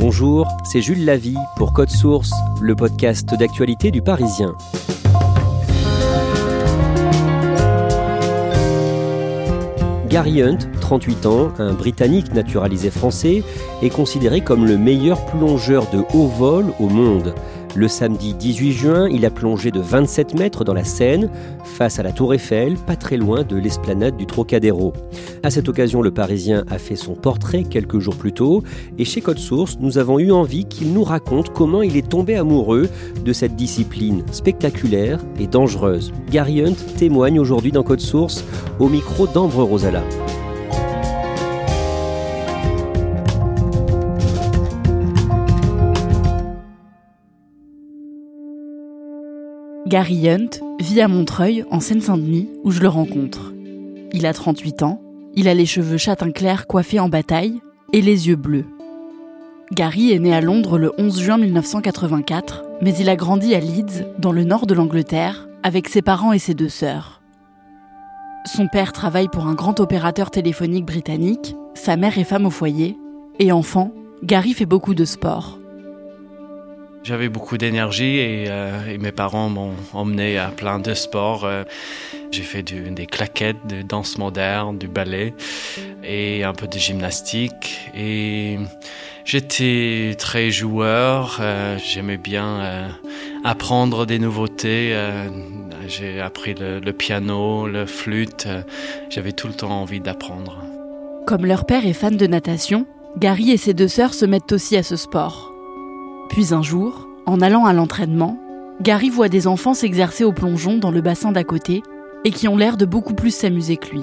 Bonjour, c'est Jules Lavie pour Code Source, le podcast d'actualité du Parisien. Gary Hunt, 38 ans, un Britannique naturalisé français, est considéré comme le meilleur plongeur de haut vol au monde. Le samedi 18 juin, il a plongé de 27 mètres dans la Seine, face à la Tour Eiffel, pas très loin de l'esplanade du Trocadéro. À cette occasion, le Parisien a fait son portrait quelques jours plus tôt, et chez Code Source, nous avons eu envie qu'il nous raconte comment il est tombé amoureux de cette discipline spectaculaire et dangereuse. Gary Hunt témoigne aujourd'hui dans Code Source au micro d'Ambre Rosala. Gary Hunt vit à Montreuil, en Seine-Saint-Denis, où je le rencontre. Il a 38 ans, il a les cheveux châtain clair coiffés en bataille et les yeux bleus. Gary est né à Londres le 11 juin 1984, mais il a grandi à Leeds, dans le nord de l'Angleterre, avec ses parents et ses deux sœurs. Son père travaille pour un grand opérateur téléphonique britannique, sa mère est femme au foyer, et enfant, Gary fait beaucoup de sport. J'avais beaucoup d'énergie et, euh, et mes parents m'ont emmené à plein de sports. Euh, J'ai fait des claquettes, de danse moderne, du ballet et un peu de gymnastique. Et j'étais très joueur. euh, J'aimais bien apprendre des nouveautés. J'ai appris le, le piano, le flûte. J'avais tout le temps envie d'apprendre. Comme leur père est fan de natation, Gary et ses deux sœurs se mettent aussi à ce sport. Puis un jour, en allant à l'entraînement, Gary voit des enfants s'exercer au plongeon dans le bassin d'à côté et qui ont l'air de beaucoup plus s'amuser que lui.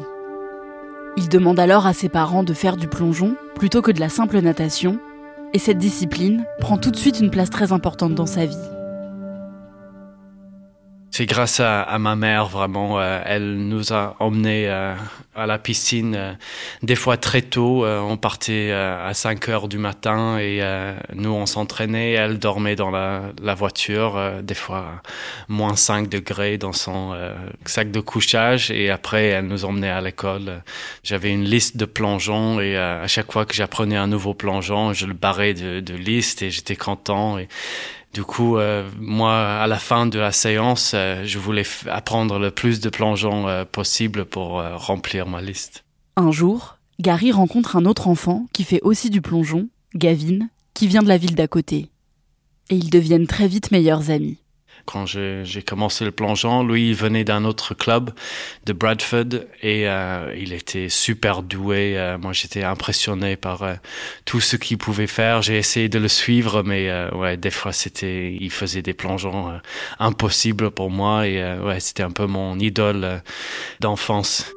Il demande alors à ses parents de faire du plongeon plutôt que de la simple natation, et cette discipline prend tout de suite une place très importante dans sa vie. C'est grâce à, ma mère, vraiment. euh, elle nous a emmenés euh, à la piscine euh, des fois très tôt. on partait à 5 heures du matin et nous, on s'entraînait. Elle dormait dans la, voiture, des fois moins 5 degrés dans son sac de couchage. Et après, elle nous emmenait à l'école. J'avais une liste de plongeons et à chaque fois que j'apprenais un nouveau plongeon, je le barrais de, liste et j'étais content. Du coup, euh, moi, à la fin de la séance, euh, je voulais apprendre le plus de plongeons euh, possible pour remplir ma liste. Un jour, Gary rencontre un autre enfant qui fait aussi du plongeon, Gavin, qui vient de la ville d'à côté. Et ils deviennent très vite meilleurs amis. Quand j'ai commencé le plongeon, lui, il venait d'un autre club de Bradford et euh, il était super doué. Euh, moi, j'étais impressionné par euh, tout ce qu'il pouvait faire. J'ai essayé de le suivre, mais euh, ouais, des fois, c'était, il faisait des plongeons euh, impossibles pour moi et euh, ouais, c'était un peu mon idole d'enfance.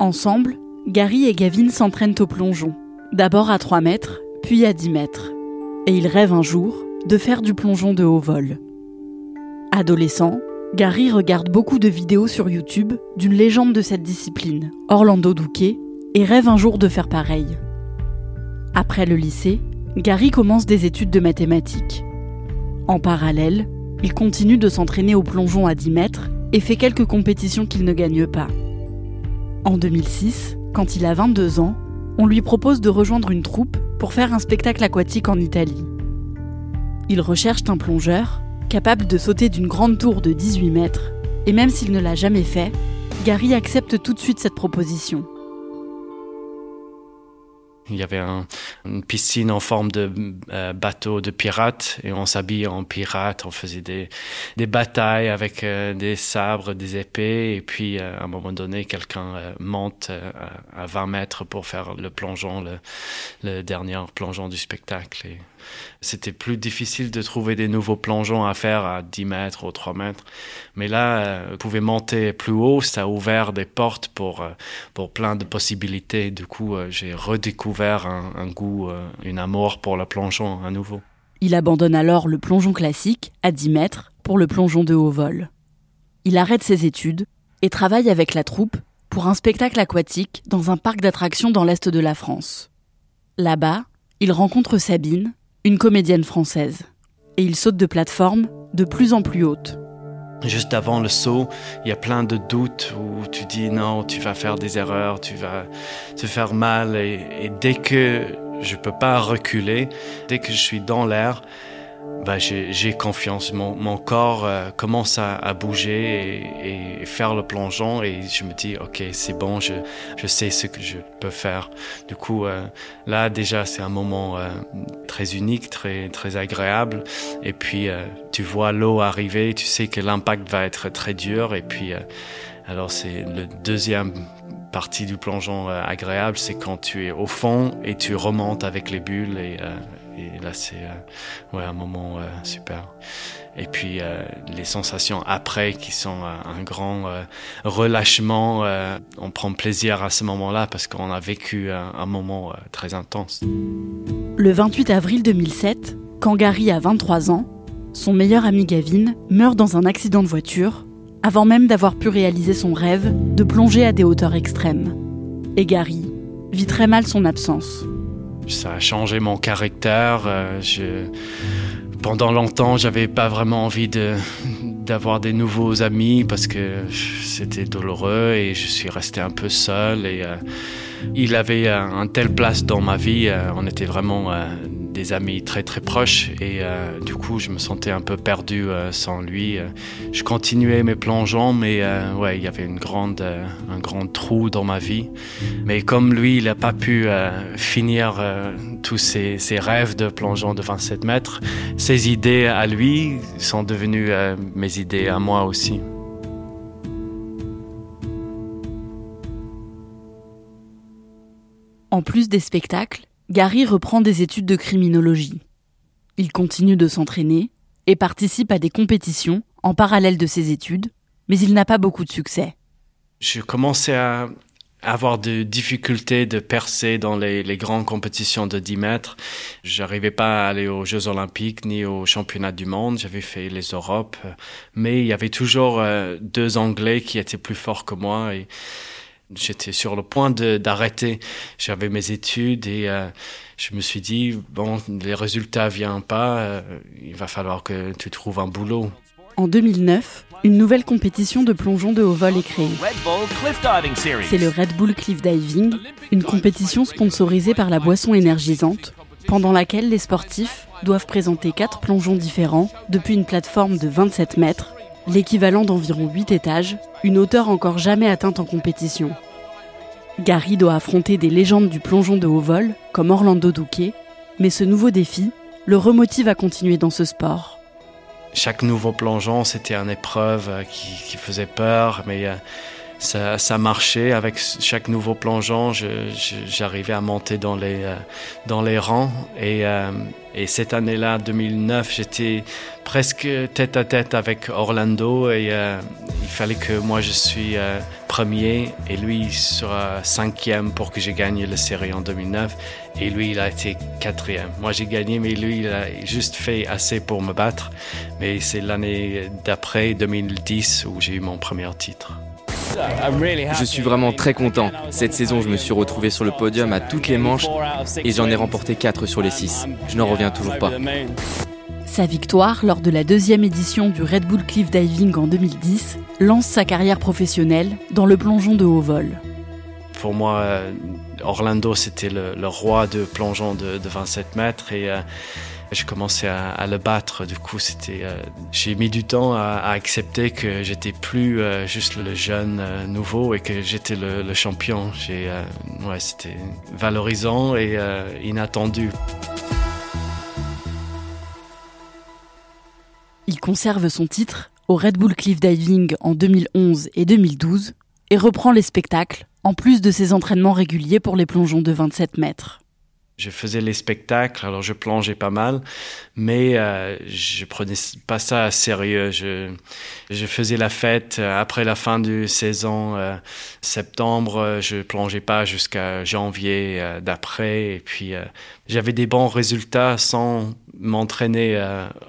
Ensemble, Gary et Gavin s'entraînent au plongeon, d'abord à 3 mètres, puis à 10 mètres. Et ils rêvent un jour de faire du plongeon de haut vol. Adolescent, Gary regarde beaucoup de vidéos sur YouTube d'une légende de cette discipline, Orlando Douquet, et rêve un jour de faire pareil. Après le lycée, Gary commence des études de mathématiques. En parallèle, il continue de s'entraîner au plongeon à 10 mètres et fait quelques compétitions qu'il ne gagne pas. En 2006, quand il a 22 ans, on lui propose de rejoindre une troupe pour faire un spectacle aquatique en Italie. Ils recherchent un plongeur capable de sauter d'une grande tour de 18 mètres Et même s'il ne l'a jamais fait, Gary accepte tout de suite cette proposition. Il y avait une piscine en forme de euh, bateau de pirates et on s'habillait en pirate, on faisait des, des batailles avec euh, des sabres, des épées et puis euh, à un moment donné quelqu'un monte à 20 mètres pour faire le plongeon, le, dernier plongeon du spectacle. C'était plus difficile de trouver des nouveaux plongeons à faire à 10 mètres ou 3 mètres. Mais là, vous pouvez monter plus haut, ça a ouvert des portes pour, pour plein de possibilités. Du coup, j'ai redécouvert un, goût, une amour pour le plongeon à nouveau. Il abandonne alors le plongeon classique à 10 mètres pour le plongeon de haut vol. Il arrête ses études et travaille avec la troupe pour un spectacle aquatique dans un parc d'attractions dans l'est de la France. Là-bas, il rencontre Sabine, une comédienne française. Et il saute de plateforme de plus en plus haute. Juste avant le saut, il y a plein de doutes où tu dis non, tu vas faire des erreurs, tu vas te faire mal. Et, et dès que je peux pas reculer, dès que je suis dans l'air, bah, j'ai confiance. Mon, mon corps euh, commence à, à bouger et, et, faire le plongeon et je me dis, ok, c'est bon, je, je sais ce que je peux faire. Du coup, euh, là déjà, c'est un moment euh, très unique, très, très agréable. Et puis, tu vois l'eau arriver, tu sais que l'impact va être très dur. Et puis, alors c'est le deuxième partie du plongeon agréable, c'est quand tu es au fond et tu remontes avec les bulles et et là, c'est euh, ouais, un moment euh, super. Et puis euh, les sensations après qui sont un grand relâchement. on prend plaisir à ce moment-là parce qu'on a vécu un, moment très intense. Le 28 avril 2007, quand Gary a 23 ans, son meilleur ami Gavin meurt dans un accident de voiture avant même d'avoir pu réaliser son rêve de plonger à des hauteurs extrêmes. Et Gary vit très mal son absence ça a changé mon caractère. Euh, je, pendant longtemps, j'avais pas vraiment envie d'avoir des nouveaux amis parce que c'était douloureux et je suis resté un peu seul et euh, il avait un, telle place dans ma vie. Euh, on était vraiment des amis très très proches et euh, du coup je me sentais un peu perdu euh, sans lui. Euh, je continuais mes plongeons mais ouais il y avait une grande, un grand trou dans ma vie. Mais comme lui il n'a pas pu finir tous ses, ses, rêves de plongeon de 27 mètres, ses idées à lui sont devenues mes idées à moi aussi. En plus des spectacles, Gary reprend des études de criminologie. Il continue de s'entraîner et participe à des compétitions en parallèle de ses études, mais il n'a pas beaucoup de succès. Je commençais à avoir des difficultés de percer dans les, grandes compétitions de 10 mètres. J'arrivais pas à aller aux Jeux Olympiques ni aux Championnats du Monde. J'avais fait les Europes, mais il y avait toujours euh, deux Anglais qui étaient plus forts que moi et J'étais sur le point d'arrêter. J'avais mes études et euh, je me suis dit, bon, les résultats viennent pas, euh, il va falloir que tu trouves un boulot. En 2009, une nouvelle compétition de plongeon de haut vol est créée. C'est le Red Bull Cliff Diving, une compétition sponsorisée par la boisson énergisante, pendant laquelle les sportifs doivent présenter quatre plongeons différents depuis une plateforme de 27 mètres l'équivalent d'environ 8 étages, une hauteur encore jamais atteinte en compétition. Gary doit affronter des légendes du plongeon de haut vol, comme Orlando Duque, mais ce nouveau défi le remotive à continuer dans ce sport. Chaque nouveau plongeon, c'était une épreuve euh, qui, faisait peur, mais euh, ça, marchait. Avec chaque nouveau plongeon, j'arrivais à monter dans les, euh, dans les rangs. Et, euh, et cette année-là, 2009, j'étais presque tête à tête avec Orlando et euh, il fallait que moi je suis premier et lui il sera cinquième pour que j'ai gagné la série en 2009 et lui il a été quatrième. Moi j'ai gagné mais lui il a juste fait assez pour me battre. Mais c'est l'année d'après, 2010, où j'ai eu mon premier titre. Je suis vraiment très content. Cette saison, je me suis retrouvé sur le podium à toutes les manches et j'en ai remporté 4 sur les 6. Je n'en reviens toujours pas. Sa victoire lors de la deuxième édition du Red Bull Cliff Diving en 2010 lance sa carrière professionnelle dans le plongeon de haut vol. Pour moi, euh, Orlando, c'était le, roi de plongeon de, 27 mètres et euh, J'ai commencé à, le battre. Du coup, c'était, euh, j'ai mis du temps à, accepter que j'étais plus euh, juste le jeune euh, nouveau et que j'étais le, champion. C'était valorisant et inattendu. Il conserve son titre au Red Bull Cliff Diving en 2011 et 2012 et reprend les spectacles en plus de ses entraînements réguliers pour les plongeons de 27 mètres. Je faisais les spectacles, alors je plongeais pas mal, mais euh, je prenais pas ça à sérieux. Je, faisais la fête euh, après la fin du saison, euh, septembre, je plongeais pas jusqu'à janvier d'après. Et puis j'avais des bons résultats sans m'entraîner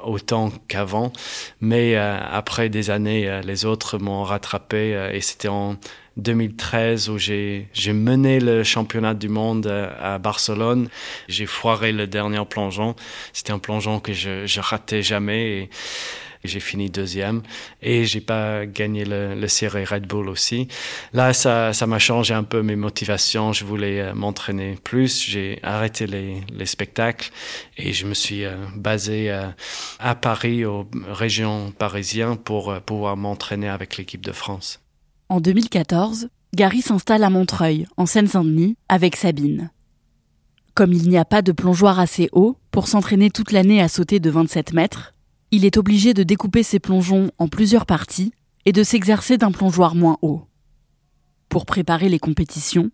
autant qu'avant, mais après des années, les autres m'ont rattrapé et c'était en 2013 où j'ai mené le championnat du monde euh, à Barcelone. J'ai foiré le dernier plongeon. C'était un plongeon que je, je ratais jamais et, j'ai fini deuxième et j'ai pas gagné le, le série Red Bull aussi. Là, ça, ça m'a changé un peu mes motivations. Je voulais euh, m'entraîner plus. J'ai arrêté les, les, spectacles et je me suis euh, basé à Paris, aux régions parisiennes, pour pouvoir m'entraîner avec l'équipe de France. En 2014, Gary s'installe à Montreuil, en Seine-Saint-Denis, avec Sabine. Comme il n'y a pas de plongeoir assez haut pour s'entraîner toute l'année à sauter de 27 mètres, il est obligé de découper ses plongeons en plusieurs parties et de s'exercer d'un plongeoir moins haut. Pour préparer les compétitions,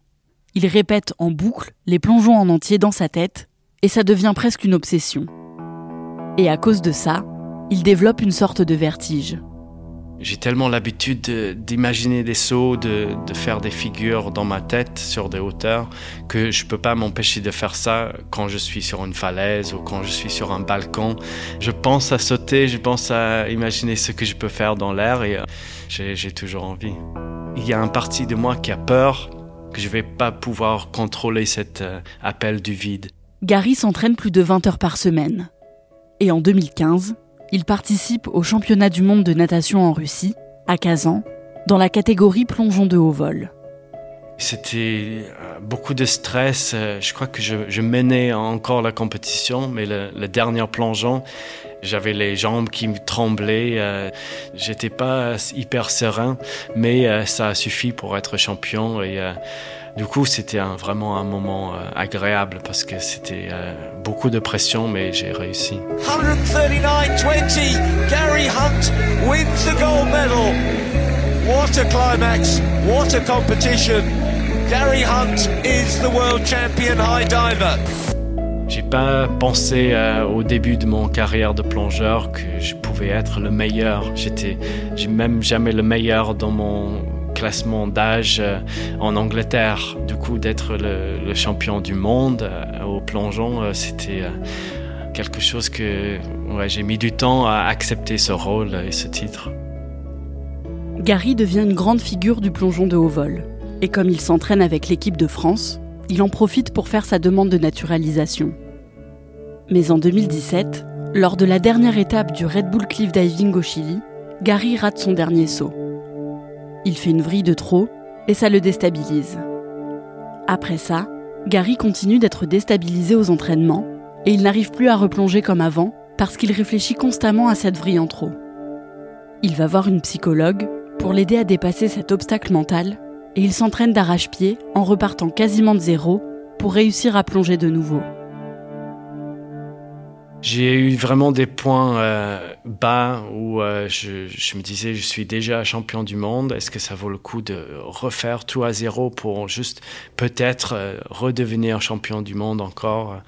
il répète en boucle les plongeons en entier dans sa tête et ça devient presque une obsession. Et à cause de ça, il développe une sorte de vertige. J'ai tellement l'habitude d'imaginer des sauts, de, faire des figures dans ma tête sur des hauteurs que je peux pas m'empêcher de faire ça quand je suis sur une falaise ou quand je suis sur un balcon. Je pense à sauter, je pense à imaginer ce que je peux faire dans l'air et euh, j'ai toujours envie. Il y a un parti de moi qui a peur que je vais pas pouvoir contrôler cet euh, appel du vide. Gary s'entraîne plus de 20 heures par semaine. Et en 2015, il participe au championnat du monde de natation en Russie, à Kazan, dans la catégorie plongeon de haut vol. C'était euh, beaucoup de stress. Euh, je crois que je, menais encore la compétition, mais le, dernier plongeon, j'avais les jambes qui me tremblaient. Euh, j'étais pas hyper serein, mais ça a suffi pour être champion. Et du coup, c'était vraiment un moment agréable parce que c'était beaucoup de pression, mais j'ai réussi. 139-20, Gary Hunt wins the gold medal. What a climax, what a competition. Gary Hunt is the world champion high diver. J'ai pas pensé euh, au début de mon carrière de plongeur que je pouvais être le meilleur. J'étais, j'ai même jamais le meilleur dans mon classement d'âge euh, en Angleterre. Du coup, d'être le, champion du monde euh, au plongeon, euh, c'était quelque chose que j'ai mis du temps à accepter ce rôle et ce titre. Gary devient une grande figure du plongeon de haut vol. Et comme il s'entraîne avec l'équipe de France, il en profite pour faire sa demande de naturalisation. Mais en 2017, lors de la dernière étape du Red Bull Cliff Diving au Chili, Gary rate son dernier saut. Il fait une vrille de trop et ça le déstabilise. Après ça, Gary continue d'être déstabilisé aux entraînements et il n'arrive plus à replonger comme avant parce qu'il réfléchit constamment à cette vrille en trop. Il va voir une psychologue pour l'aider à dépasser cet obstacle mental et il s'entraîne d'arrache-pied en repartant quasiment de zéro pour réussir à plonger de nouveau. J'ai eu vraiment des points euh, bas où euh, je, me disais, je suis déjà champion du monde. Est-ce que ça vaut le coup de refaire tout à zéro pour juste peut-être euh, redevenir champion du monde encore?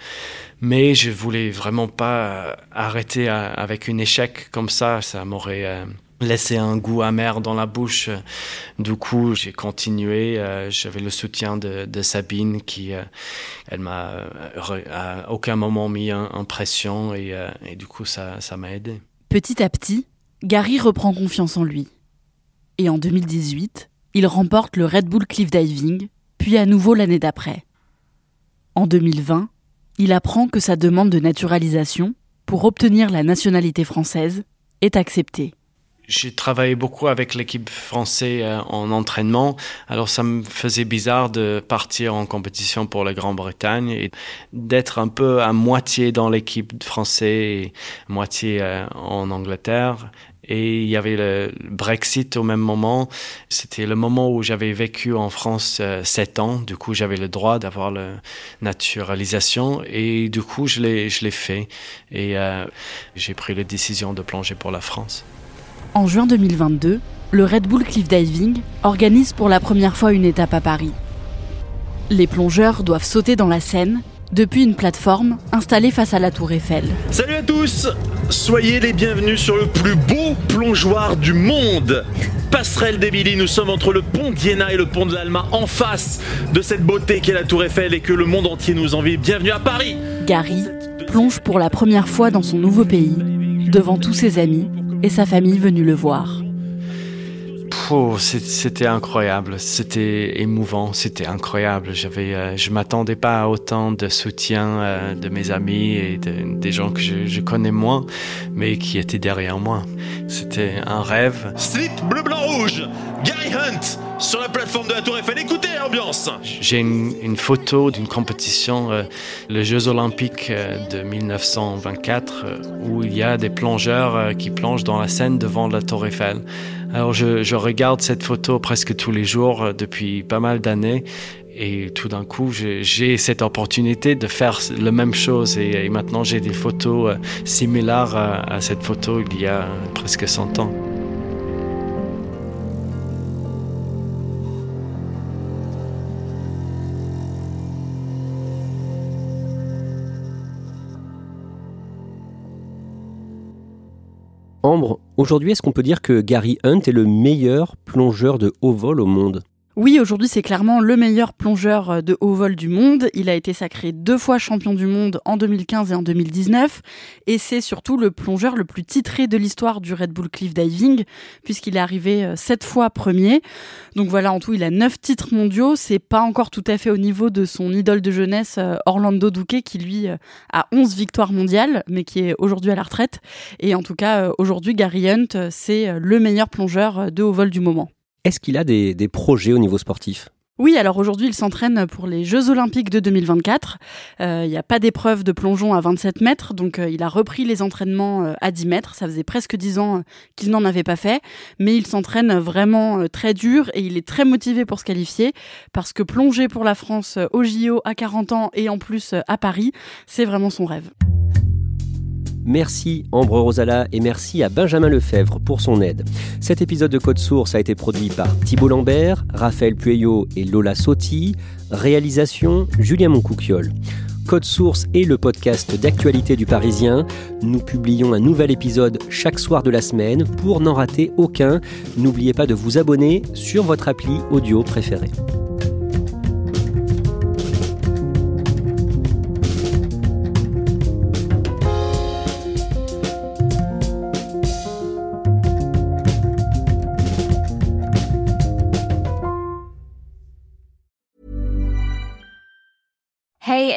Mais je voulais vraiment pas arrêter avec un échec comme ça. Ça m'aurait laissé un goût amer dans la bouche. Du coup, j'ai continué. Euh, j'avais le soutien de, Sabine qui, euh, elle m'a euh, à aucun moment mis en, pression et, et, du coup, ça, ça m'a aidé. Petit à petit, Gary reprend confiance en lui. Et en 2018, il remporte le Red Bull Cliff Diving, puis à nouveau l'année d'après. En 2020, il apprend que sa demande de naturalisation pour obtenir la nationalité française est acceptée J'ai travaillé beaucoup avec l'équipe française euh, en entraînement, alors ça me faisait bizarre de partir en compétition pour la Grande-Bretagne et d'être un peu à moitié dans l'équipe française et moitié euh, en Angleterre. Et il y avait le Brexit au même moment. C'était le moment où j'avais vécu en France euh, sept ans. Du coup, j'avais le droit d'avoir la naturalisation. Et du coup, je l'ai, fait. Et j'ai pris la décision de plonger pour la France. En juin 2022, le Red Bull Cliff Diving organise pour la première fois une étape à Paris. Les plongeurs doivent sauter dans la Seine depuis une plateforme installée face à la tour Eiffel. Salut à tous Soyez les bienvenus sur le plus beau plongeoir du monde Passerelle d'Émilie, nous sommes entre le pont d'Iéna et le pont de l'Alma, en face de cette beauté qu'est la tour Eiffel et que le monde entier nous envie. Bienvenue à Paris Gary plonge pour la première fois dans son nouveau pays, devant tous ses amis et sa famille venue le voir. c'était incroyable, c'était émouvant, c'était incroyable. J'avais, euh, je m'attendais pas à autant de soutien euh, de mes amis et des gens que je, connais moins, mais qui étaient derrière moi. C'était un rêve. Slip bleu blanc rouge, Gary Hunt sur la plateforme de la Tour Eiffel. Écoutez l'ambiance. J'ai une, photo d'une compétition, euh, les Jeux Olympiques de 1924, où il y a des plongeurs qui plongent dans la Seine devant la Tour Eiffel. Alors je, regarde cette photo presque tous les jours euh, depuis pas mal d'années et tout d'un coup j'ai cette opportunité de faire la même chose et, maintenant j'ai des photos euh, similaires à, cette photo il y a presque 100 ans. Aujourd'hui, est-ce qu'on peut dire que Gary Hunt est le meilleur plongeur de haut vol au monde? Oui, aujourd'hui, c'est clairement le meilleur plongeur euh, de haut vol du monde. Il a été sacré deux fois champion du monde en 2015 et en 2019. Et c'est surtout le plongeur le plus titré de l'histoire du Red Bull Cliff Diving, puisqu'il est arrivé euh, sept fois premier. Donc voilà, en tout, il a neuf titres mondiaux. C'est pas encore tout à fait au niveau de son idole de jeunesse, euh, Orlando Duque, qui lui a 11 victoires mondiales, mais qui est aujourd'hui à la retraite. Et en tout cas, aujourd'hui, Gary Hunt, c'est le meilleur plongeur de haut vol du moment. Est-ce qu'il a des, projets au niveau sportif? Oui, alors aujourd'hui, il s'entraîne pour les Jeux Olympiques de 2024. Euh, il n'y a pas d'épreuve de plongeon à 27 mètres, donc euh, il a repris les entraînements euh, à 10 mètres. Ça faisait presque 10 ans qu'il n'en avait pas fait, mais il s'entraîne vraiment très dur et il est très motivé pour se qualifier parce que plonger pour la France au JO à 40 ans et en plus à Paris, c'est vraiment son rêve. Merci Ambre Rosala et merci à Benjamin Lefebvre pour son aide. Cet épisode de Code Source a été produit par Thibault Lambert, Raphaël Pueyo et Lola Sotti. Réalisation Julien Moncouquiole. Code Source est le podcast d'actualité du Parisien. Nous publions un nouvel épisode chaque soir de la semaine. Pour n'en rater aucun, n'oubliez pas de vous abonner sur votre appli audio préférée.